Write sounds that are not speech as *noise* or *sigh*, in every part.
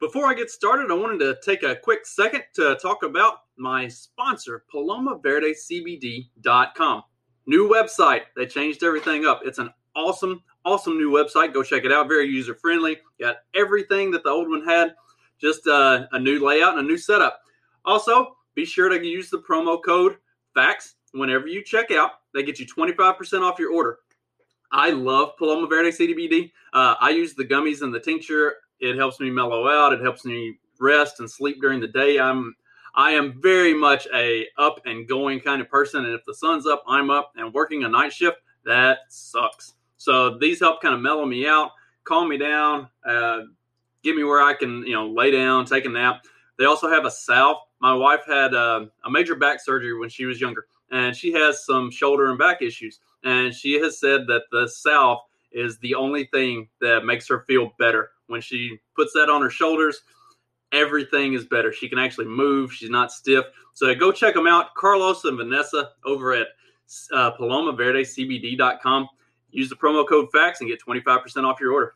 Before I get started, I wanted to take a quick second to talk about my sponsor, PalomaVerdeCBD.com. New website. They changed everything up. It's an awesome, awesome new website. Go check it out. Very user friendly. Got everything that the old one had, just uh, a new layout and a new setup. Also, be sure to use the promo code FACTS whenever you check out. They get you 25% off your order. I love Paloma Verde CBD. Uh, I use the gummies and the tincture. It helps me mellow out. It helps me rest and sleep during the day. I'm I am very much a up and going kind of person, and if the sun's up, I'm up. And working a night shift, that sucks. So these help kind of mellow me out, calm me down, uh, get me where I can, you know, lay down, take a nap. They also have a salve. My wife had uh, a major back surgery when she was younger, and she has some shoulder and back issues. And she has said that the salve is the only thing that makes her feel better. When she puts that on her shoulders, everything is better. She can actually move. She's not stiff. So go check them out. Carlos and Vanessa over at uh, PalomaVerdeCBD.com. Use the promo code FACTS and get 25% off your order.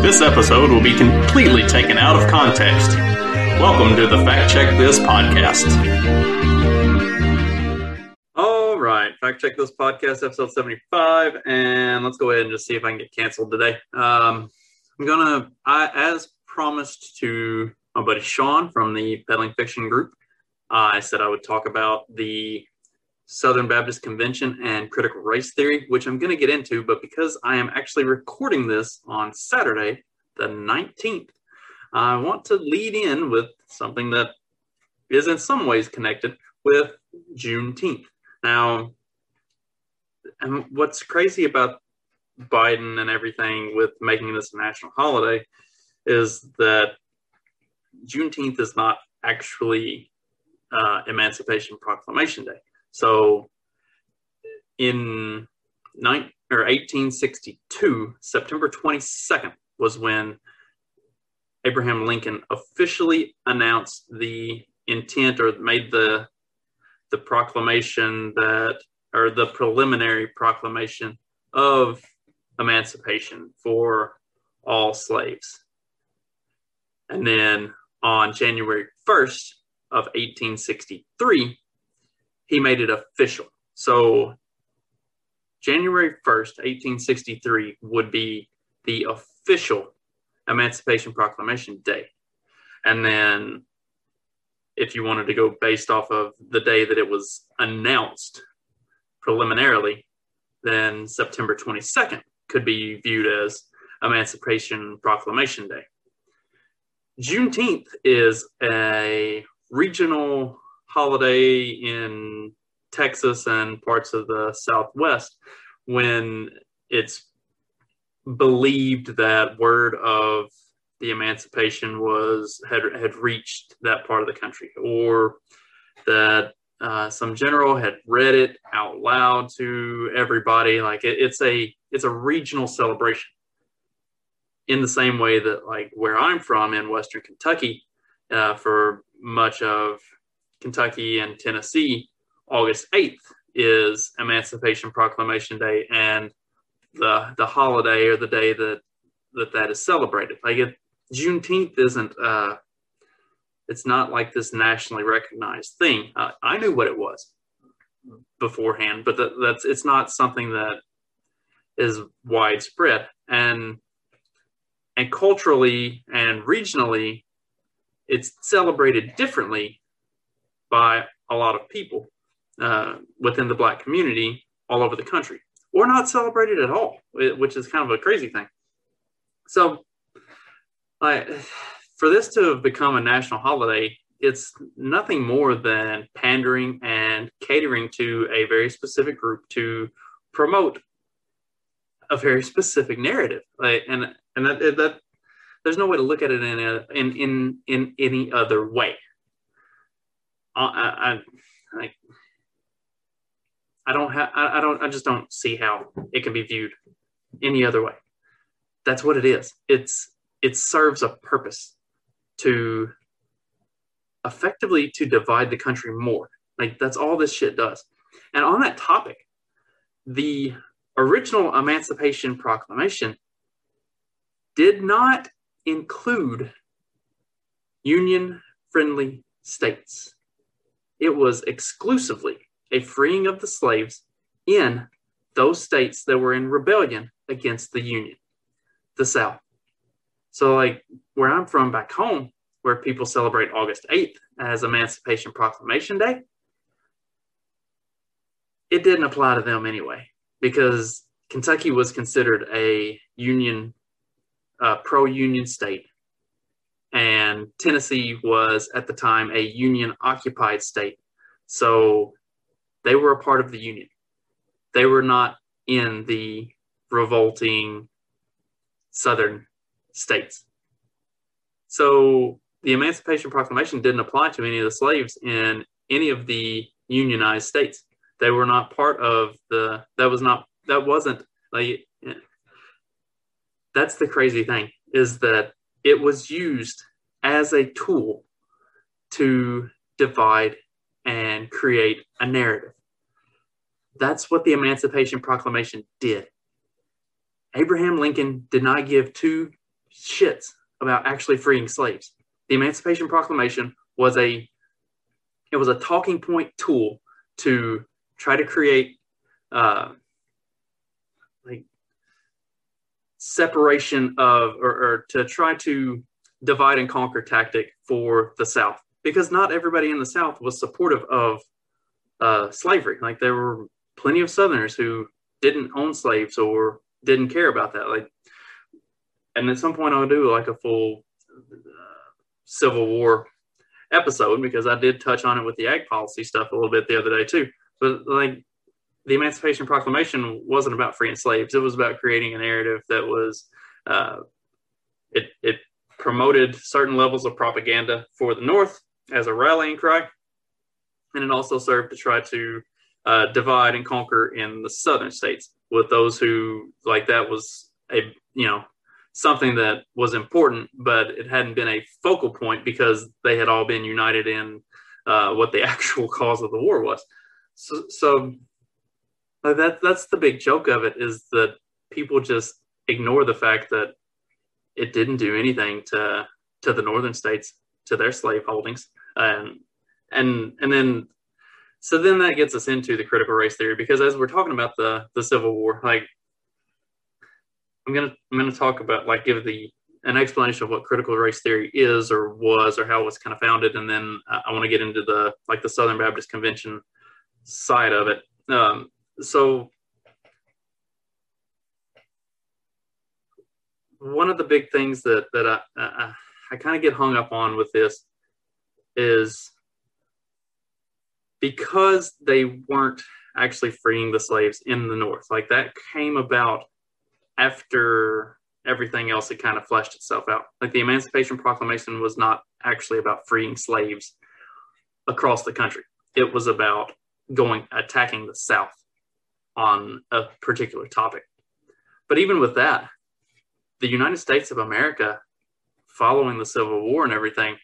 This episode will be completely taken out of context. Welcome to the Fact Check This podcast. Fact Check This podcast, episode 75. And let's go ahead and just see if I can get canceled today. Um, I'm going to, as promised to my buddy Sean from the Peddling Fiction Group, uh, I said I would talk about the Southern Baptist Convention and critical race theory, which I'm going to get into, but because I am actually recording this on Saturday, the 19th, I want to lead in with something that is in some ways connected with Juneteenth. Now, and what's crazy about Biden and everything with making this a national holiday is that Juneteenth is not actually uh, Emancipation Proclamation Day. So in nine, or 1862, September 22nd was when Abraham Lincoln officially announced the intent or made the the proclamation that or the preliminary proclamation of emancipation for all slaves. And then on January 1st of 1863, he made it official. So January 1st, 1863 would be the official Emancipation Proclamation Day. And then if you wanted to go based off of the day that it was announced preliminarily, then September 22nd could be viewed as Emancipation Proclamation Day. Juneteenth is a regional holiday in Texas and parts of the Southwest when it's believed that word of the emancipation was had had reached that part of the country, or that uh, some general had read it out loud to everybody. Like it, it's a it's a regional celebration. In the same way that like where I'm from in Western Kentucky, uh, for much of Kentucky and Tennessee, August 8th is Emancipation Proclamation Day and the the holiday or the day that that that is celebrated. Like it, Juneteenth isn't uh, it's not like this nationally recognized thing. I knew what it was beforehand, but that, that's it's not something that is widespread and and culturally and regionally, it's celebrated differently by a lot of people uh, within the black community all over the country, or not celebrated at all, which is kind of a crazy thing. So, for this to have become a national holiday, it's nothing more than pandering and catering to a very specific group to promote a very specific narrative. Like, and and that, that there's no way to look at it in a, in in in any other way. Uh, I, I, I, I don't have, I, I don't, I just don't see how it can be viewed any other way. That's what it is. It's, it serves a purpose to effectively to divide the country more. Like that's all this shit does. And on that topic, the original Emancipation Proclamation did not include union friendly states. It was exclusively a freeing of the slaves in those states that were in rebellion against the Union, the South. So, like where I'm from back home, where people celebrate August 8th as Emancipation Proclamation Day, it didn't apply to them anyway, because Kentucky was considered a Union, pro Union state. And Tennessee was at the time a Union occupied state. So they were a part of the Union. They were not in the revolting Southern states. So the Emancipation Proclamation didn't apply to any of the slaves in any of the unionized states. They were not part of the, that was not, that wasn't like, that's the crazy thing is that it was used as a tool to divide and create a narrative. That's what the Emancipation Proclamation did. Abraham Lincoln did not give two shits about actually freeing slaves. The Emancipation Proclamation was a it was a talking point tool to try to create uh, like separation of or, or to try to divide and conquer tactic for the South because not everybody in the South was supportive of uh, slavery. Like there were plenty of Southerners who didn't own slaves or didn't care about that. Like, and at some point I'll do like a full uh, Civil War episode because I did touch on it with the ag policy stuff a little bit the other day too. But like the Emancipation Proclamation wasn't about freeing slaves; it was about creating a narrative that was uh, it it promoted certain levels of propaganda for the North as a rallying cry, and it also served to try to uh, divide and conquer in the southern states with those who like that was a you know something that was important, but it hadn't been a focal point because they had all been united in uh, what the *laughs* actual cause of the war was. So, so that that's the big joke of it is that people just ignore the fact that it didn't do anything to to the northern states to their slave holdings and and and then so then that gets us into the critical race theory because as we're talking about the the Civil War, like I'm gonna I'm gonna talk about like give the an explanation of what critical race theory is or was or how it was kind of founded, and then I want to get into the like the Southern Baptist Convention side of it. Um, so one of the big things that that I I, I kind of get hung up on with this is because they weren't actually freeing the slaves in the North. Like that came about after everything else had kind of fleshed itself out. Like the Emancipation Proclamation was not actually about freeing slaves across the country, it was about going attacking the South on a particular topic. But even with that, the United States of America, following the Civil War and everything,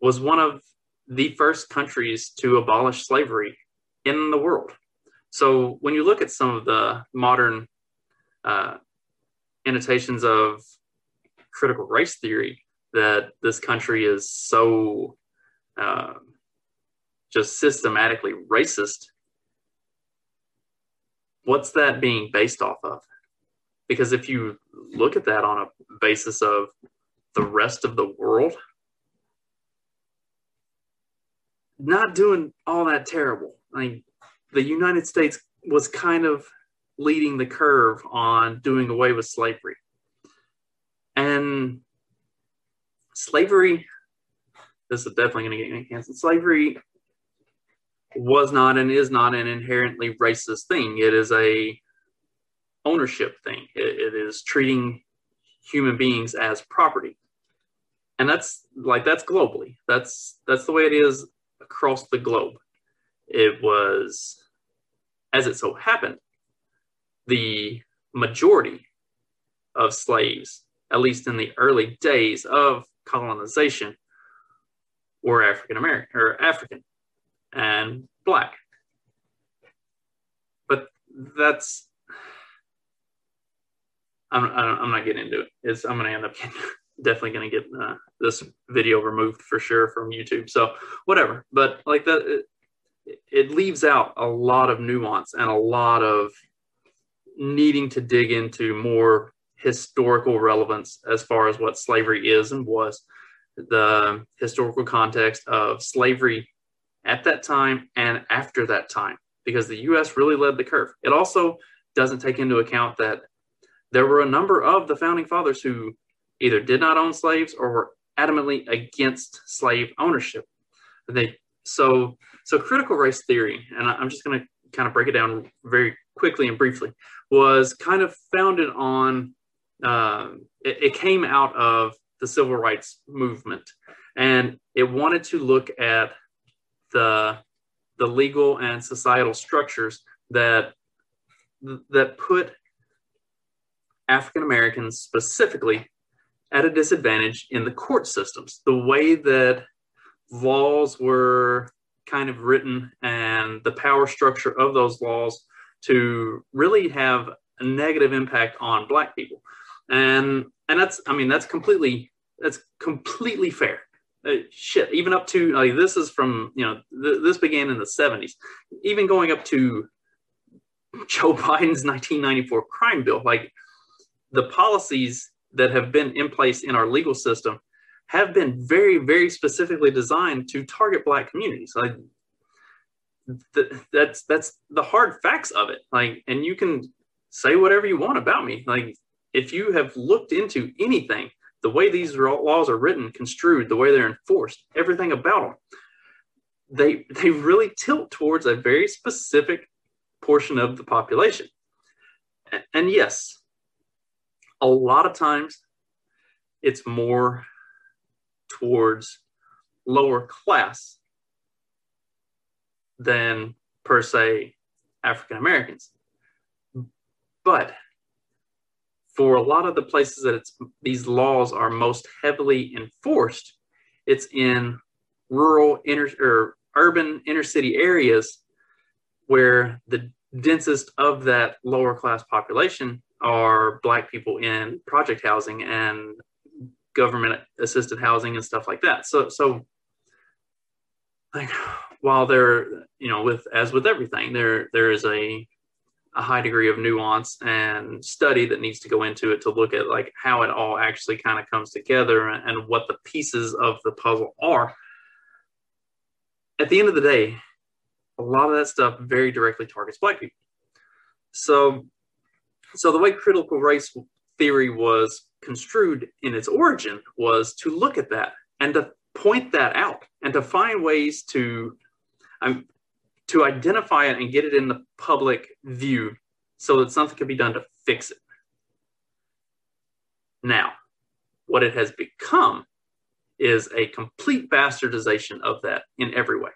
was one of the first countries to abolish slavery in the world. So when you look at some of the modern uh, annotations of critical race theory, that this country is so uh, just systematically racist, what's that being based off of? Because if you look at that on a basis of the rest of the world, not doing all that terrible. I mean, the United States was kind of leading the curve on doing away with slavery. And slavery, this is definitely going to get me canceled. Slavery was not and is not an inherently racist thing. It is a ownership thing. it, it is treating human beings as property. And that's like that's globally. That's that's the way it is across the globe. It was, as it so happened, the majority of slaves, at least in the early days of colonization, were African American or African and black. But that's I'm I'm not getting into it. It's I'm gonna end up getting, *laughs* definitely gonna get uh, this video removed for sure from YouTube. So whatever. But like that, it, it leaves out a lot of nuance and a lot of needing to dig into more historical relevance as far as what slavery is and was, the historical context of slavery at that time and after that time, because the US really led the curve. It also doesn't take into account that there were a number of the founding fathers who either did not own slaves or were adamantly against slave ownership. They so so critical race theory, and I'm just going to kind of break it down very quickly and briefly, was kind of founded on. Uh, it, it came out of the civil rights movement, and it wanted to look at the the legal and societal structures that that put African Americans specifically at a disadvantage in the court systems. The way that laws were kind of written and the power structure of those laws to really have a negative impact on black people. And and that's I mean that's completely that's completely fair. Uh, shit, even up to like this is from you know th- this began in the 70s, even going up to Joe *laughs* Biden's 1994 crime bill. Like the policies that have been in place in our legal system have been very, very specifically designed to target Black communities. Like th- that's that's the hard facts of it. Like, and you can say whatever you want about me. Like, if you have looked into anything, the way these laws are written, construed, the way they're enforced, everything about them, they they really tilt towards a very specific portion of the population. And yes, a lot of times it's more towards lower class than per se African Americans. But for a lot of the places that these laws are most heavily enforced, it's in rural inner or urban inner city areas where the densest of that lower class population are black people in project housing and government assisted housing and stuff like that. So so like while there you know with as with everything there there is a a high degree of nuance and study that needs to go into it to look at like how it all actually kind of comes together and, what the pieces of the puzzle are. At the end of the day a lot of that stuff very directly targets black people. So so the way critical race theory was construed in its origin was to look at that and to point that out and to find ways to um, to identify it and get it in the public view so that something can be done to fix it. Now, what it has become is a complete bastardization of that in every way.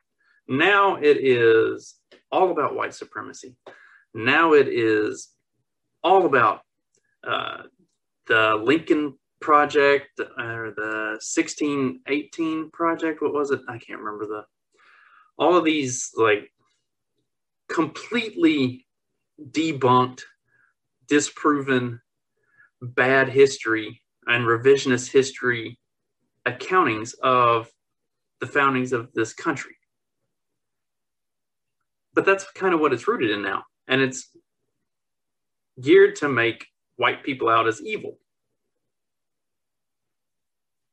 Now it is all about white supremacy. Now it is all about uh, the Lincoln Project or the 1618 Project. What was it? I can't remember the. All of these like completely debunked, disproven bad history and revisionist history accountings of the foundings of this country. But that's kind of what it's rooted in now. And it's geared to make white people out as evil.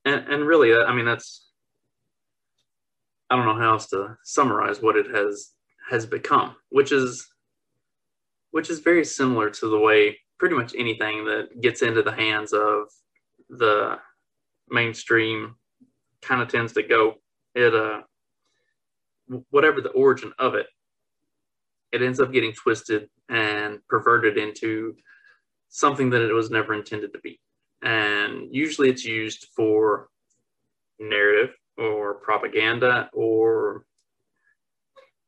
And, and really, I mean, that's, I don't know how else to summarize what it has has become, which is which is very similar to the way pretty much anything that gets into the hands of the mainstream kind of tends to go. It uh whatever the origin of it, it ends up getting twisted and perverted into something that it was never intended to be. And usually it's used for narrative or propaganda or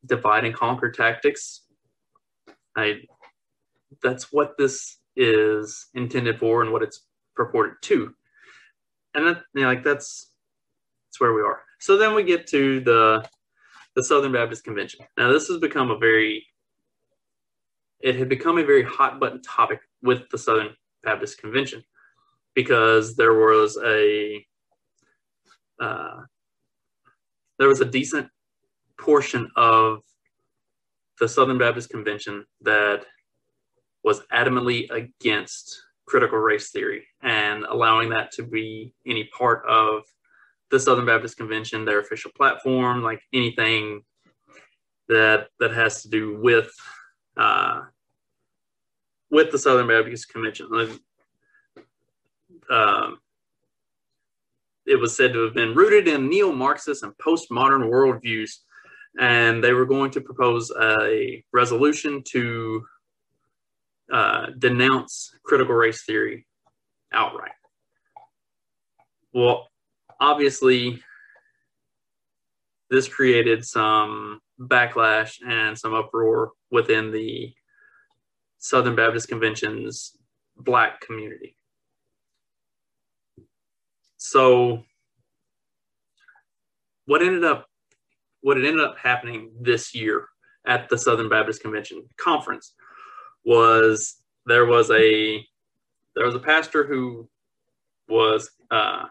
divide and conquer tactics. I that's what this is intended for and what it's purported to. And that you know, like that's that's where we are. So then we get to the the Southern Baptist Convention. Now this has become a very it had become a very hot button topic with the Southern Baptist Convention because there was a uh, there was a decent portion of the Southern Baptist Convention that was adamantly against critical race theory and allowing that to be any part of the Southern Baptist Convention, their official platform, like anything that that has to do with uh, with the Southern Baptist Convention. Um, it was said to have been rooted in neo-Marxist and postmodern worldviews, and they were going to propose a resolution to uh, denounce critical race theory outright. Well, obviously, this created some backlash and some uproar within the Southern Baptist Convention's black community. So what ended up what ended up happening this year at the Southern Baptist Convention conference was there was a there was a pastor who was uh,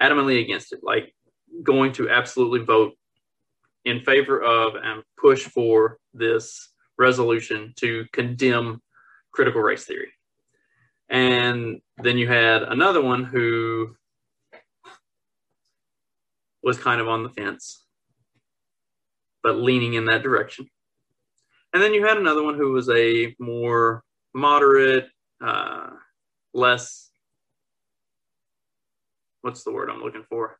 adamantly against it, like going to absolutely vote in favor of and push for this resolution to condemn critical race theory. And then you had another one who was kind of on the fence, but leaning in that direction. And then you had another one who was a more moderate, uh, less, what's the word I'm looking for?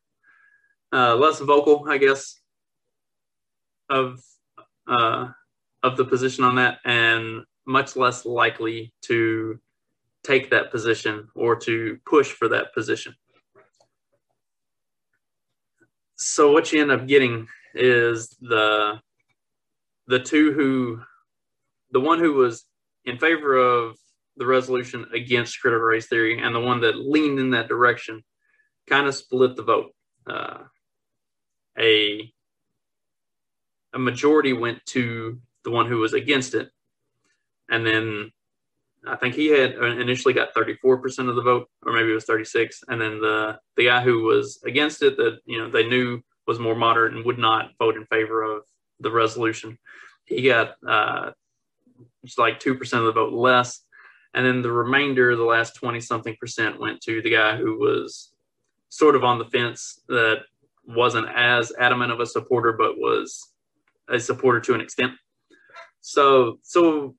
Uh, less vocal, I guess, of uh, of the position on that, and much less likely to take that position or to push for that position. So what you end up getting is the the two who the one who was in favor of the resolution against critical race theory and the one that leaned in that direction kind of split the vote. Uh, a a majority went to the one who was against it, and then I think he had initially got 34% of the vote, or maybe it was 36. And then the the guy who was against it, that you know they knew was more moderate and would not vote in favor of the resolution, he got uh, just like two percent of the vote less. And then the remainder, the last 20 something percent, went to the guy who was sort of on the fence that wasn't as adamant of a supporter, but was a supporter to an extent. So, so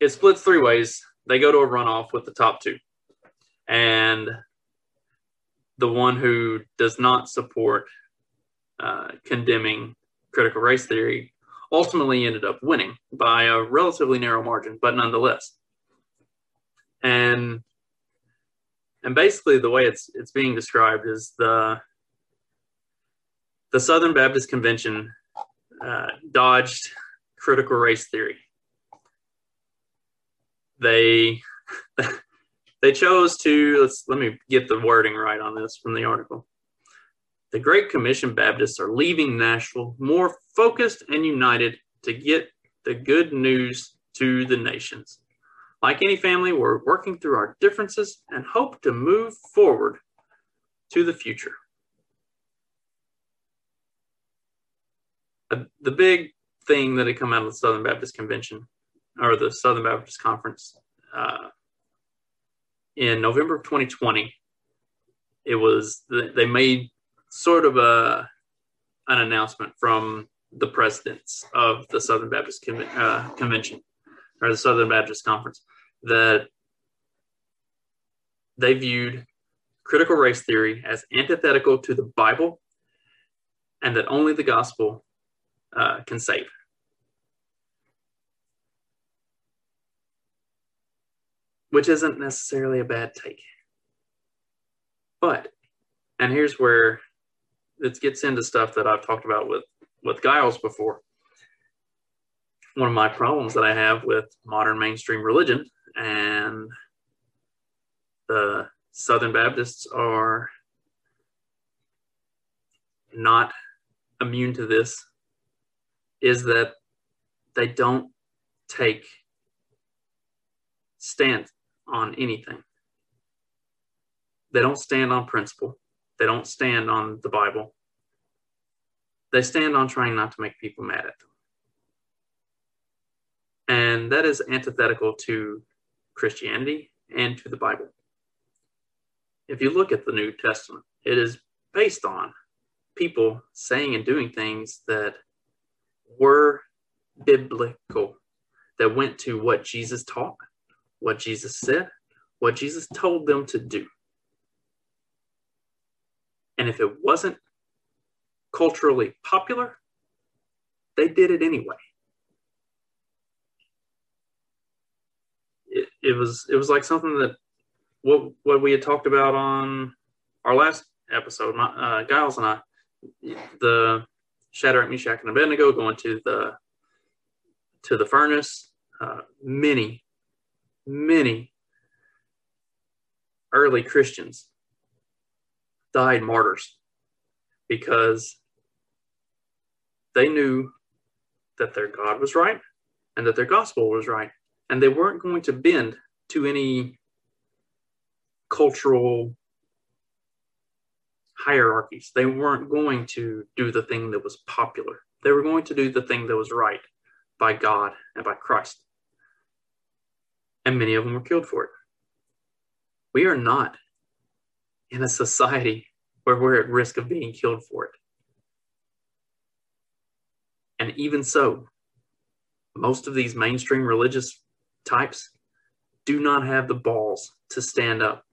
it splits three ways. They go to a runoff with the top two, and the one who does not support uh, condemning critical race theory ultimately ended up winning by a relatively narrow margin, but nonetheless. And and basically the way it's it's being described is the the Southern Baptist Convention uh, dodged critical race theory. They *laughs* they chose to let's let me get the wording right on this from the article. The Great Commission Baptists are leaving Nashville more focused and united to get the good news to the nations. Like any family, we're working through our differences and hope to move forward to the future. Uh, the big thing that had come out of the Southern Baptist Convention or the Southern Baptist Conference uh, in November of 2020, it was they made sort of a an announcement from the presidents of the Southern Baptist Con- uh, Convention or the Southern Baptist Conference that they viewed critical race theory as antithetical to the Bible and that only the gospel uh, can save. Which isn't necessarily a bad take. But, and here's where it gets into stuff that I've talked about with, with Giles before. One of my problems that I have with modern mainstream religion and the Southern Baptists are not immune to this is that they don't take stand on anything. they don't stand on principle. They don't stand on the Bible. They stand on trying not to make people mad at them. And that is antithetical to Christianity and to the Bible. If you look at the New Testament, it is based on people saying and doing things that were biblical, that went to what Jesus taught, what Jesus said, what Jesus told them to do. And if it wasn't culturally popular, they did it anyway. It, it was it was like something that what what we had talked about on our last episode, my, uh, Giles and I, the Shadrach, Meshach, and Abednego going to the to the furnace. Uh, many, many early Christians died martyrs because they knew that their God was right and that their gospel was right, and they weren't going to bend to any cultural hierarchies. They weren't going to do the thing that was popular. They were going to do the thing that was right by God and by Christ. And many of them were killed for it. We are not in a society where we're at risk of being killed for it. And even so, most of these mainstream religious types do not have the balls to stand up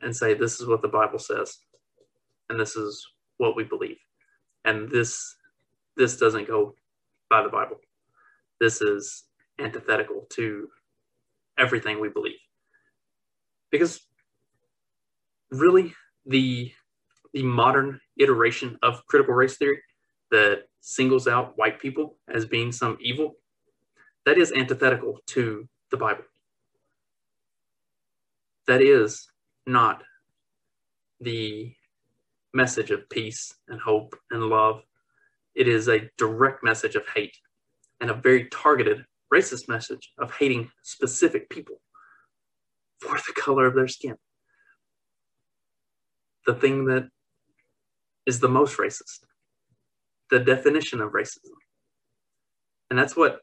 and say, This is what the Bible says and this is what we believe. And this this doesn't go by the Bible. This is antithetical to everything we believe. Because really the the modern iteration of critical race theory that singles out white people as being some evil that is antithetical to the Bible. That is not the message of peace and hope and love. It is a direct message of hate and a very targeted racist message of hating specific people for the color of their skin. The thing that is the most racist, the definition of racism. And that's what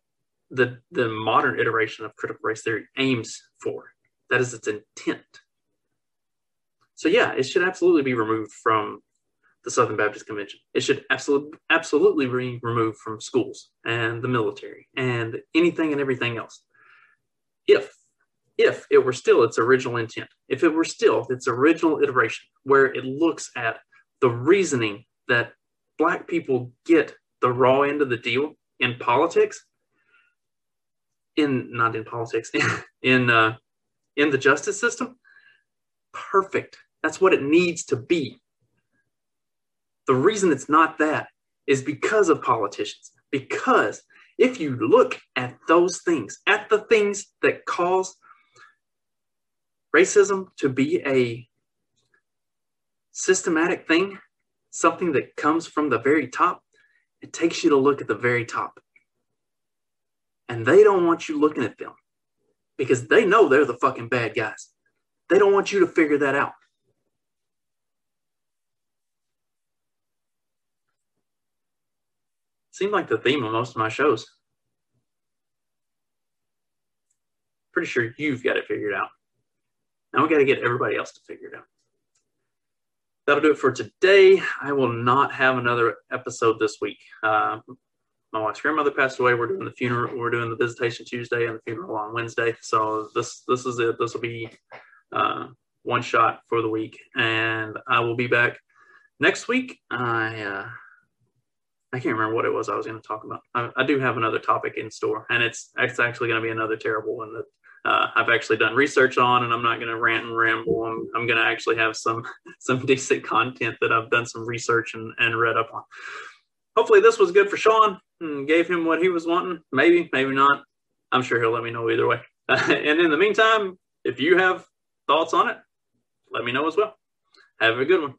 the, the modern iteration of critical race theory aims for. That is its intent. So yeah, it should absolutely be removed from the Southern Baptist Convention. It should absolutely absolutely be removed from schools and the military and anything and everything else. If if it were still its original intent, if it were still its original iteration, where it looks at the reasoning that black people get the raw end of the deal in politics, in not in politics, *laughs* in uh, in the justice system, perfect that's what it needs to be. The reason it's not that is because of politicians. Because if you look at those things, at the things that cause racism to be a systematic thing, something that comes from the very top, it takes you to look at the very top. And they don't want you looking at them because they know they're the fucking bad guys. They don't want you to figure that out. Seemed like the theme of most of my shows. Pretty sure you've got it figured out. Now we got to get everybody else to figure it out. That'll do it for today. I will not have another episode this week. Uh, my wife's grandmother passed away. We're doing the funeral. We're doing the visitation Tuesday and the funeral on Wednesday. So this this is it. This will be uh, one shot for the week, and I will be back next week. I uh, I can't remember what it was I was going to talk about. I, I, do have another topic in store, and it's it's actually going to be another terrible one that uh, I've actually done research on, and I'm not going to rant and ramble. I'm, I'm going to actually have some *laughs* some decent content that I've done some research and, and read up on. Hopefully, this was good for Sean and gave him what he was wanting. Maybe, maybe not. I'm sure he'll let me know either way. *laughs* and in the meantime, if you have thoughts on it, let me know as well. Have a good one.